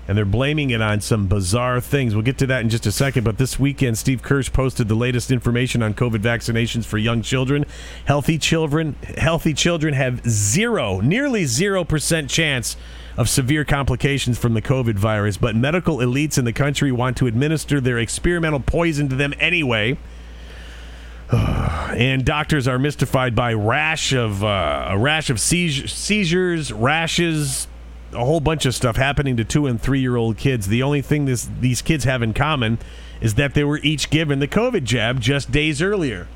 And they're blaming it on some bizarre things. We'll get to that in just a second. But this weekend, Steve Kirsch posted the latest information on COVID vaccinations for young children. Healthy children, healthy children have zero, nearly zero percent chance of severe complications from the COVID virus. But medical elites in the country want to administer their experimental poison to them anyway. and doctors are mystified by rash of uh, a rash of seizure, seizures, rashes, a whole bunch of stuff happening to two and three year old kids. The only thing this, these kids have in common is that they were each given the COVID jab just days earlier.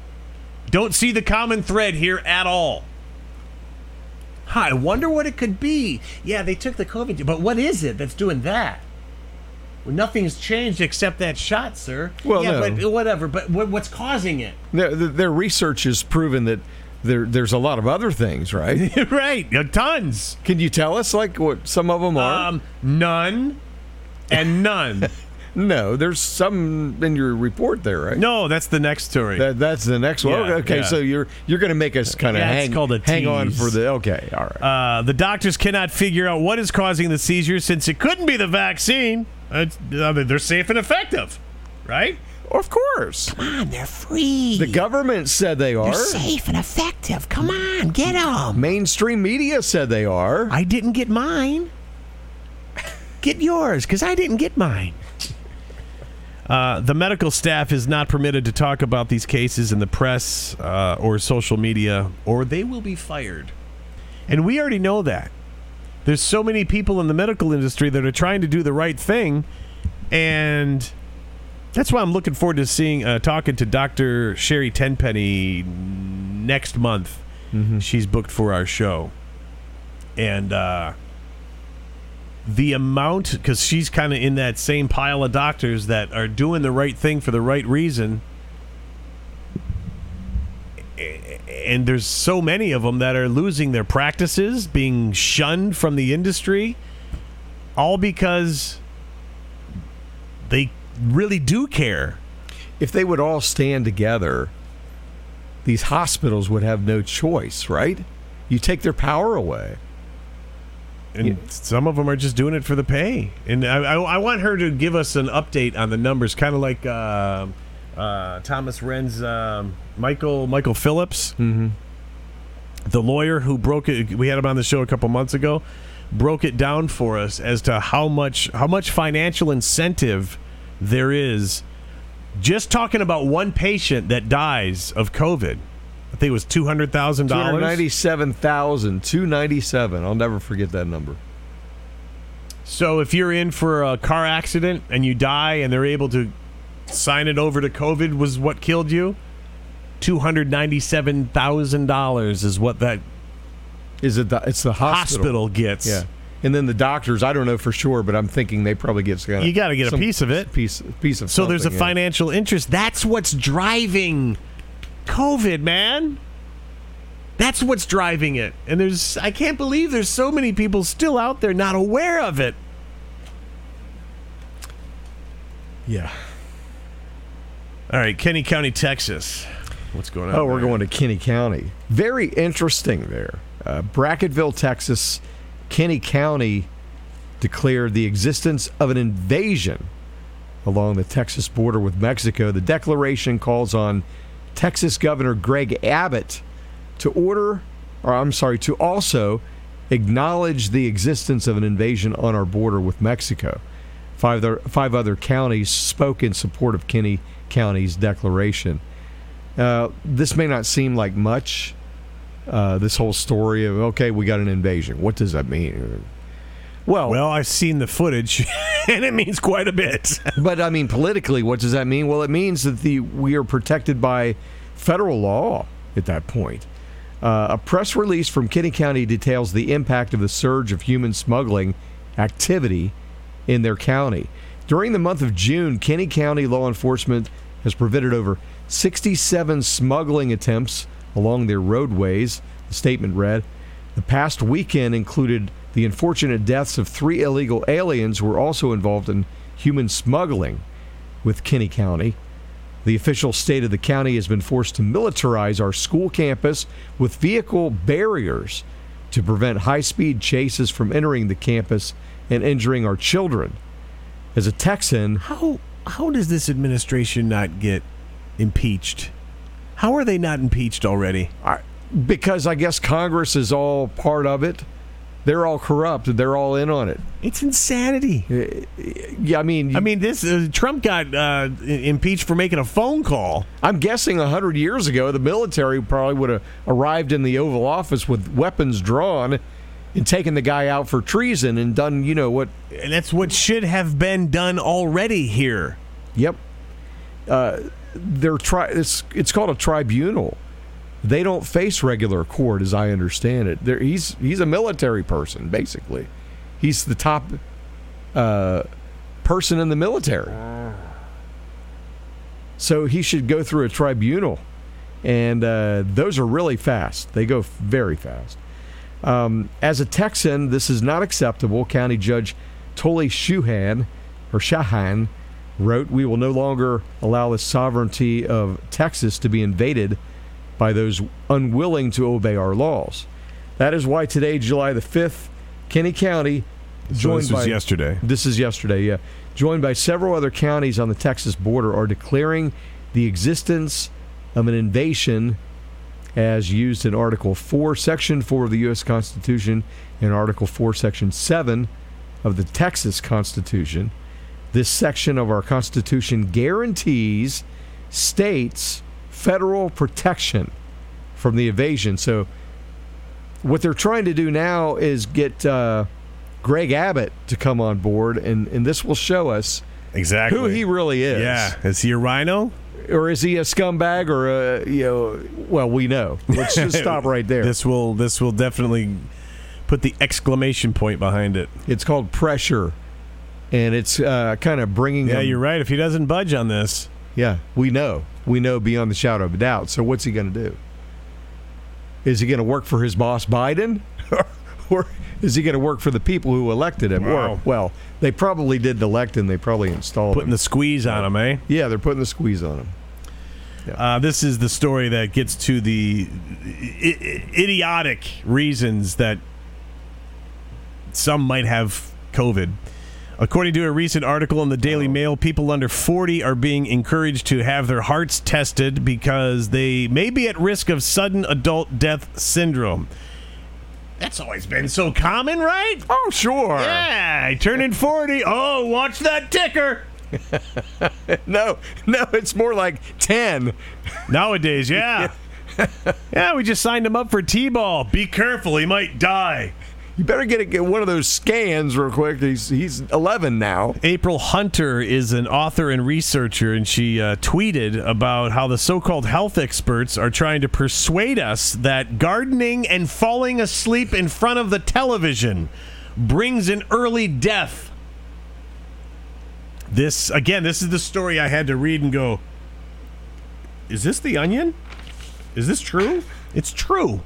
Don't see the common thread here at all. Huh, I wonder what it could be. Yeah, they took the COVID, but what is it that's doing that? Well, nothing's changed except that shot, sir. Well, yeah, no. but whatever. But what's causing it? Their, their research has proven that there, there's a lot of other things, right? right, uh, tons. Can you tell us, like, what some of them are? Um, none, and none. no, there's some in your report there, right? no, that's the next story. That, that's the next one. Yeah, okay, yeah. so you're you're going to make us kind of Yeah, hang, called a hang on for the okay. All right. Uh, the doctors cannot figure out what is causing the seizure since it couldn't be the vaccine. It's, I mean, they're safe and effective, right? of course, Come on, they're free. the government said they are. They're safe and effective. Come on, get them. Mainstream media said they are. I didn't get mine. Get yours, because I didn't get mine. Uh, the medical staff is not permitted to talk about these cases in the press uh, or social media, or they will be fired. And we already know that. There's so many people in the medical industry that are trying to do the right thing, and that's why I'm looking forward to seeing uh, talking to Dr. Sherry Tenpenny next month. She's booked for our show, and uh, the amount because she's kind of in that same pile of doctors that are doing the right thing for the right reason and there's so many of them that are losing their practices being shunned from the industry all because they really do care If they would all stand together, these hospitals would have no choice, right? You take their power away. and Yeah. some of them are just doing it for the pay. And I, I, I want her to give us an update on the numbers, kind of like uh, uh, Thomas Renz um, Michael Michael Phillips, Mm-hmm. the lawyer who broke it. We had him on the show a couple months ago. Broke it down for us as to how much how much financial incentive there is. Just talking about one patient that dies of COVID. I think it was two hundred thousand dollars. 297,000, 297. I'll never forget that number. So if you're in for a car accident and you die and they're able to sign it over to COVID was what killed you, $297,000 is what that Is it? The, it's the hospital. hospital gets. Yeah. And then the doctors, I don't know for sure, but I'm thinking they probably get some- You gotta get a piece of it. Piece, piece of So there's a yeah. financial interest. That's what's driving COVID, man. That's what's driving it. And there's I can't believe there's so many people still out there not aware of it. Yeah. All right, Kinney County, Texas. What's going on? Oh, we're there? going to Kinney County. Very interesting there. Uh, Brackettville, Texas, Kinney County declared the existence of an invasion along the Texas border with Mexico. The declaration calls on Texas Governor Greg Abbott to order, or I'm sorry, to also acknowledge the existence of an invasion on our border with Mexico. Five other, five other counties spoke in support of Kinney County's declaration. Uh, this may not seem like much. Uh, this whole story of okay, we got an invasion. What does that mean? Well, Well, I've seen the footage, and it means quite a bit. but I mean politically, what does that mean? Well, it means that the we are protected by federal law at that point. Uh, a press release from Kinney County details the impact of the surge of human smuggling activity in their county. During the month of June, Kinney County law enforcement has prevented over 67 smuggling attempts along their roadways, the statement read. The past weekend included the unfortunate deaths of three illegal aliens who were also involved in human smuggling with Kinney County. The official state of the county has been forced to militarize our school campus with vehicle barriers to prevent high speed chases from entering the campus and injuring our children. As a Texan, How how does this administration not get impeached? How are they not impeached already? I, because I guess Congress is all part of it, they're all corrupt. They're all in on it. It's insanity. Yeah, I mean, I mean, this uh, Trump got uh, impeached for making a phone call. I'm guessing 100 years ago, the military probably would have arrived in the Oval Office with weapons drawn and taken the guy out for treason and done, you know, what. And that's what should have been done already here. Yep. Uh, they're tri- it's, it's called a tribunal. They don't face regular court, as I understand it. They're, he's he's a military person, basically. He's the top uh, person in the military. So he should go through a tribunal, and uh, those are really fast. They go very fast. Um, as a Texan, this is not acceptable. County Judge Tully Shuhan or Shahan wrote, "We will no longer allow the sovereignty of Texas to be invaded by those unwilling to obey our laws." That is why today, July the fifth, Kinney County, joined this was by yesterday. this is yesterday, yeah. Joined by several other counties on the Texas border, are declaring the existence of an invasion as used in Article 4, Section 4 of the U.S. Constitution and Article 4, Section 7 of the Texas Constitution. This section of our Constitution guarantees states federal protection from the invasion. So, what they're trying to do now is get uh, Greg Abbott to come on board, and, and this will show us Exactly. who he really is. Yeah. Is he a RINO? Or is he a scumbag or a, you know, well, we know. Let's just stop right there. This will this will definitely put the exclamation point behind it. It's called pressure, and it's uh, kind of bringing Yeah, him- you're right. If he doesn't budge on this, Yeah, we know. We know beyond the shadow of a doubt. So what's he going to do? Is he going to work for his boss Biden, or is he going to work for the people who elected him? Wow. Or well, they probably did elect him. They probably installed putting him. the squeeze on him, eh? yeah, they're putting the squeeze on him. Uh, this is the story that gets to the I- I- idiotic reasons that some might have COVID. According to a recent article in the Daily Mail, people under 40 are being encouraged to have their hearts tested because they may be at risk of sudden adult death syndrome. That's always been so common, right? Oh, sure. Yeah, I turn in 40. Oh, watch that ticker. No, no, it's more like ten. Nowadays, yeah. yeah, we just signed him up for T-ball. Be careful, he might die. You better get, a, get one of those scans real quick. He's he's 11 now. April Hunter is an author and researcher, and she uh, tweeted about how the so called health experts are trying to persuade us that gardening and falling asleep in front of the television brings an early death. This, again, this is the story I had to read and go, is this the onion? Is this true? It's true.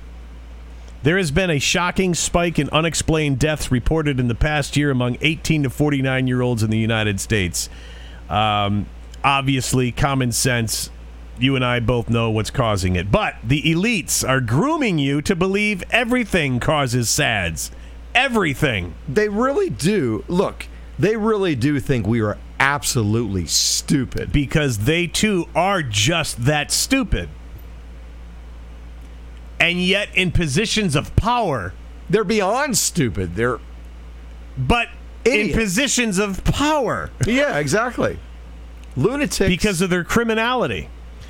There has been a shocking spike in unexplained deaths reported in the past year among 18 to 49 year olds in the United States. Um, obviously, common sense. You and I both know what's causing it. But the elites are grooming you to believe everything causes SADS. Everything. They really do. Look, they really do think we are absolutely stupid. Because they too are just that stupid. And yet, in positions of power, They're beyond stupid. They're but in positions of power. yeah, exactly. Lunatics. because of their criminality.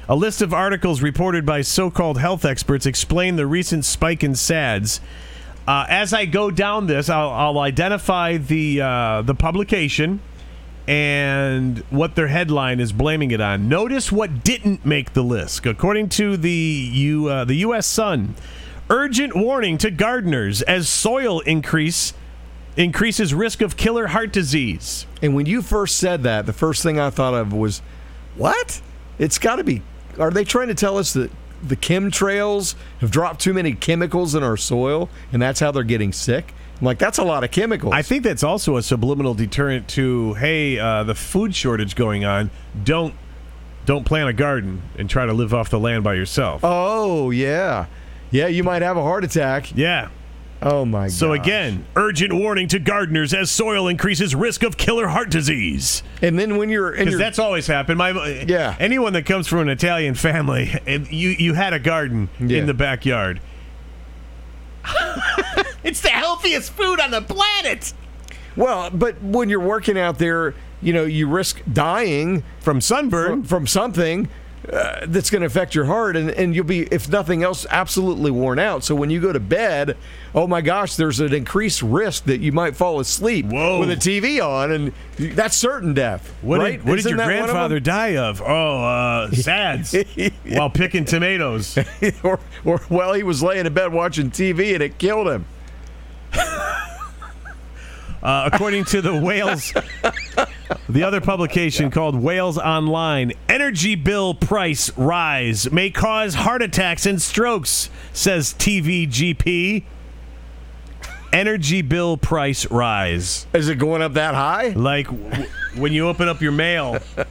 A list of articles reported by so called health experts explain the recent spike in SADS. Uh, as I go down this, I'll, I'll identify the, uh, the publication and what their headline is blaming it on. Notice what didn't make the list. According to the, U, uh, the U.S. Sun, urgent warning to gardeners as soil increase increases risk of killer heart disease. And when you first said that, the first thing I thought of was, what? It's got to be. Are they trying to tell us that the chemtrails have dropped too many chemicals in our soil, and that's how they're getting sick? I'm like, that's a lot of chemicals. I think that's also a subliminal deterrent to hey, uh, the food shortage going on. Don't don't plant a garden and try to live off the land by yourself. Oh yeah, yeah. You might have a heart attack. Yeah. Oh my god. So again, urgent warning to gardeners as soil increases risk of killer heart disease. and then when you're Because that's always happened. My Yeah. Anyone that comes from an Italian family, and you you had a garden Yeah. in the backyard. it's the healthiest food on the planet. well, but when you're working out there, you know, you risk dying From sunburn. from, from something uh, that's going to affect your heart, and, and you'll be, if nothing else, absolutely worn out. So when you go to bed, oh my gosh, there's an increased risk that you might fall asleep Whoa. with a TV on, and that's certain death. What right? did, what did your one of grandfather die of? Oh, uh, SADS while picking tomatoes. or, or well, he was laying in bed watching TV and it killed him. Uh, according to the Wales, the other publication called Wales Online, energy bill price rise may cause heart attacks and strokes, says TVGP. Energy bill price rise. Is it going up that high? Like w- when you open up your mail.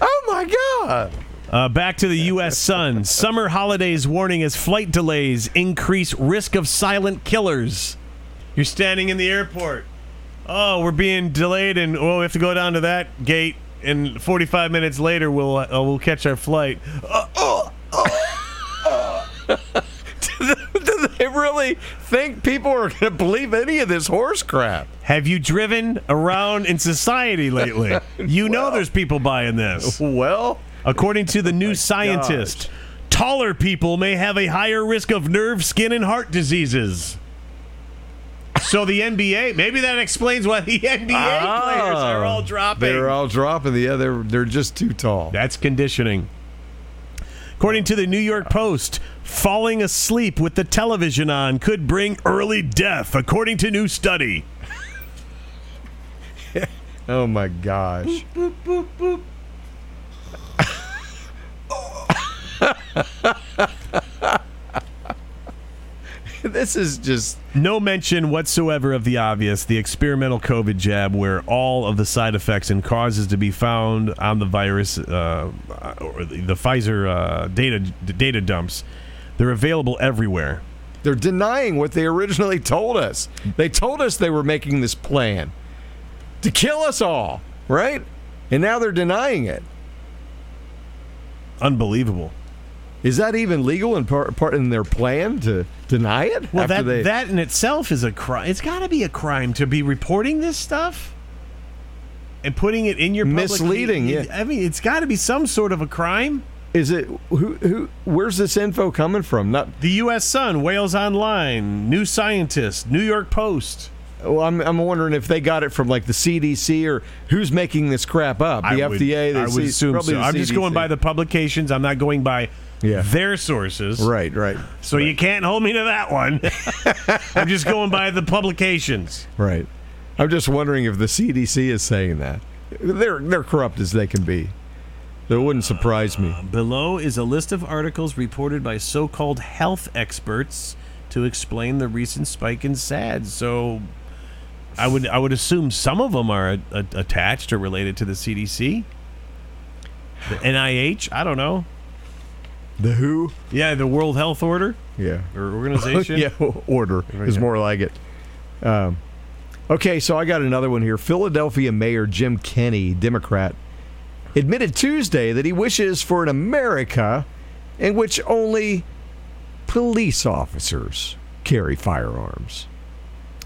Oh my god! Uh, back to the U.S. Sun. Summer holidays warning as flight delays increase risk of silent killers. You're standing in the airport. Oh, we're being delayed, and oh, we have to go down to that gate. And 45 minutes later, we'll uh, we'll catch our flight. Oh, oh, oh! Do they really think people are going to believe any of this horse crap? Have you driven around in society lately? You know, there's people buying this. Well, According to the New Scientist, taller people may have a higher risk of nerve, skin, and heart diseases. So the NBA, maybe that explains why the NBA oh. players are all dropping. They're all dropping. Yeah, they're they're just too tall. That's conditioning. According to the New York Post, falling asleep with the television on could bring early death, according to new study. Oh my gosh. this is just No mention whatsoever of the obvious, the experimental COVID jab, where all of the side effects and causes to be found on the virus, uh, or the, Pfizer uh, data data dumps, they're available everywhere. they're denying what they originally told us. They told us they were making this plan to kill us all, right? And now they're denying it. Unbelievable. Is that even legal and part, part in their plan to deny it? Well, that they, that in itself is a crime. It's got to be a crime to be reporting this stuff and putting it in your public- Misleading, yeah. I mean, it's got to be some sort of a crime. is it who who? Where's this info coming from? Not The U.S. Sun, Wales Online, New Scientist, New York Post. well, I'm I'm wondering if they got it from like the CDC or who's making this crap up. The I would- FDA. The I would assume so. I'm just going by the publications. I'm not going by Yeah. their sources. Right, right, So you can't hold me to that one. I'm just going by the publications. right. I'm just wondering if the CDC is saying that. They're they're corrupt as they can be. That wouldn't uh, surprise me. Below is a list of articles reported by so called health experts to explain the recent spike in SADS. So I would I would assume some of them are a, attached or related to the CDC. The NIH, I don't know. The Who? Yeah, the World Health Order Yeah. or organization. yeah, order is more like it. Um, okay, so I got another one here. Philadelphia Mayor Jim Kenney, Democrat, admitted Tuesday that he wishes for an America in which only police officers carry firearms.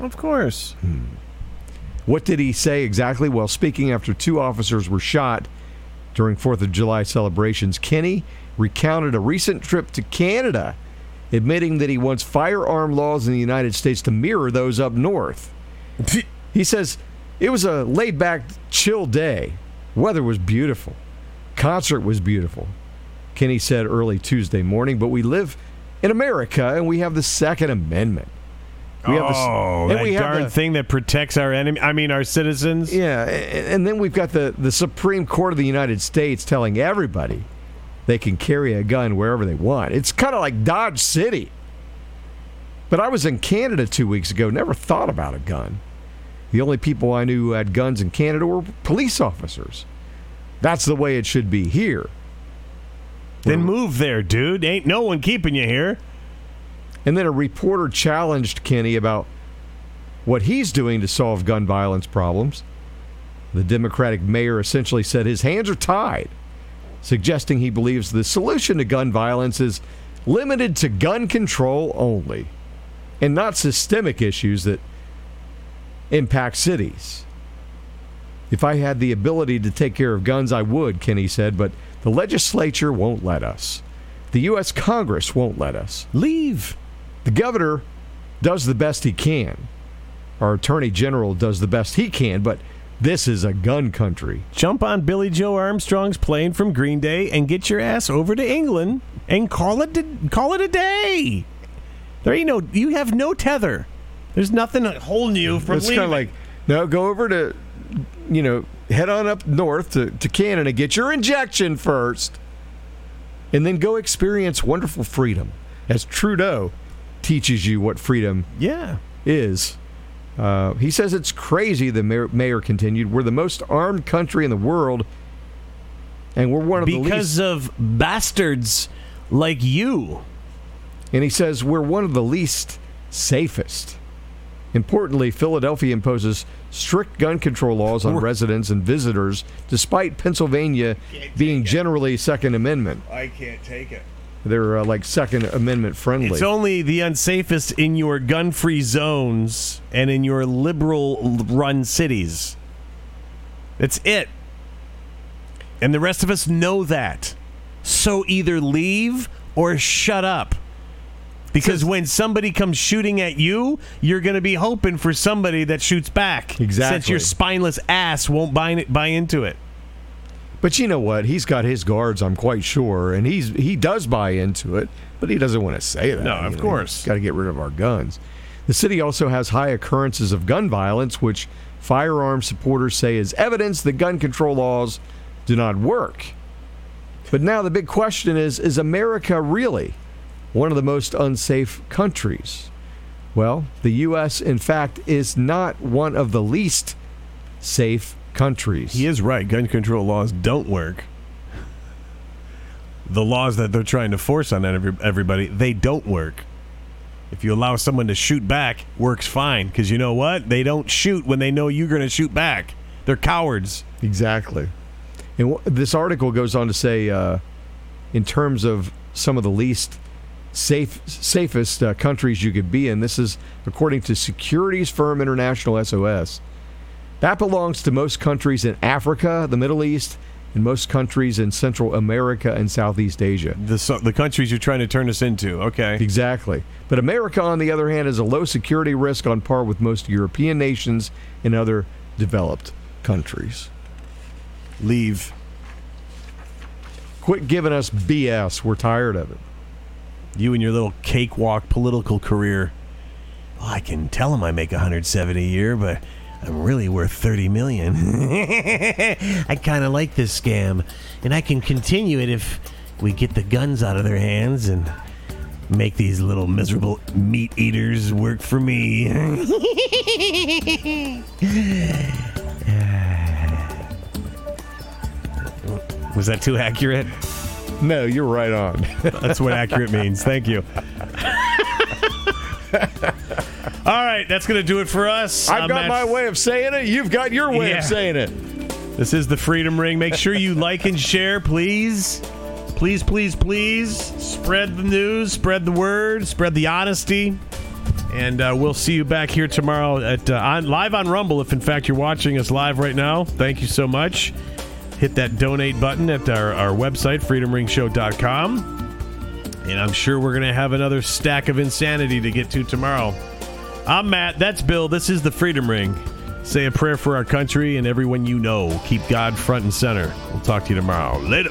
Of course. What did he say exactly? Well, speaking after two officers were shot during 4th of July celebrations, Kenney recounted a recent trip to Canada, admitting that he wants firearm laws in the United States to mirror those up north. He says, It was a laid back, chill day. Weather was beautiful. Concert was beautiful. Kenney said early Tuesday morning, but we live in America and we have the Second Amendment. We have the oh, and that darn the- thing that protects our enemy. I mean, our citizens. Yeah, and then we've got the, the Supreme Court of the United States telling everybody they can carry a gun wherever they want. It's kind of like Dodge City. But I was in Canada two weeks ago, never thought about a gun. The only people I knew who had guns in Canada were police officers. That's the way it should be here. Then move there, dude. Ain't no one keeping you here. And then a reporter challenged Kenney about what he's doing to solve gun violence problems. The Democratic mayor essentially said his hands are tied, suggesting he believes the solution to gun violence is limited to gun control only and not systemic issues that impact cities. If I had the ability to take care of guns, I would, Kenney said, but the legislature won't let us. The U.S. Congress won't let us. Leave. The governor does the best he can. Our attorney general does the best he can, but this is a gun country. Jump on Billie Joe Armstrong's plane from Green Day and get your ass over to England and call it call it a day. There ain't no you have no tether. There's nothing holding you from It's leaving. kind of like, no, go over to, you know, head on up north to, to Canada, get your injection first, and then go experience wonderful freedom as Trudeau teaches you what freedom yeah. is. Uh, he says it's crazy, the mayor, mayor continued. We're the most armed country in the world, and we're one of the least. Because of bastards like you. And he says we're one of the least safest. Importantly, Philadelphia imposes strict gun control laws on residents and visitors, despite Pennsylvania being generally Second Amendment. I can't take it. They're uh, like Second Amendment friendly. It's only the unsafest in your gun-free zones and in your liberal-run cities. That's it. And the rest of us know that. So either leave or shut up. Because when somebody comes shooting at you, you're going to be hoping for somebody that shoots back. Exactly. Since your spineless ass won't buy, buy into it. But you know what? He's got his guards, I'm quite sure, and he's he does buy into it, but he doesn't want to say that. No, of course. Got to get rid of our guns. The city also has high occurrences of gun violence, which firearm supporters say is evidence that gun control laws do not work. But now the big question is is America really one of the most unsafe countries? Well, the U.S., in fact, is not one of the least safe countries. He is right. Gun control laws don't work. The laws that they're trying to force on every, everybody, they don't work. If you allow someone to shoot back, works fine because you know what? They don't shoot when they know you're going to shoot back. They're cowards. Exactly. And wh- this article goes on to say, uh, in terms of some of the least safe, safest uh, countries you could be in, this is according to securities firm International SOS. That belongs to most countries in Africa, the Middle East, and most countries in Central America and Southeast Asia. The so- the countries you're trying to turn us into. Okay. Exactly. But America, on the other hand, is a low security risk on par with most European nations and other developed countries. Leave. Quit giving us BS. We're tired of it. You and your little cakewalk political career. Well, I can tell him I make 170 a year, but I'm really worth 30 million. I kind of like this scam, and I can continue it if we get the guns out of their hands and make these little miserable meat eaters work for me. Was that too accurate? No, you're right on. That's what accurate means. Thank you. All right, that's going to do it for us. I've got Matt- my way of saying it. You've got your way Yeah. of saying it. This is the Freedom Ring. Make sure you like and share, please. Please, please, please. Spread the news, spread the word, spread the honesty. And uh, we'll see you back here tomorrow at uh, on, live on Rumble. If in fact you're watching us live right now, thank you so much. Hit that donate button at our, our website, freedomringshow.com. And I'm sure we're going to have another stack of insanity to get to tomorrow. I'm Matt. That's Bill. This is the Freedom Ring. Say a prayer for our country and everyone you know. Keep God front and center. We'll talk to you tomorrow. Later.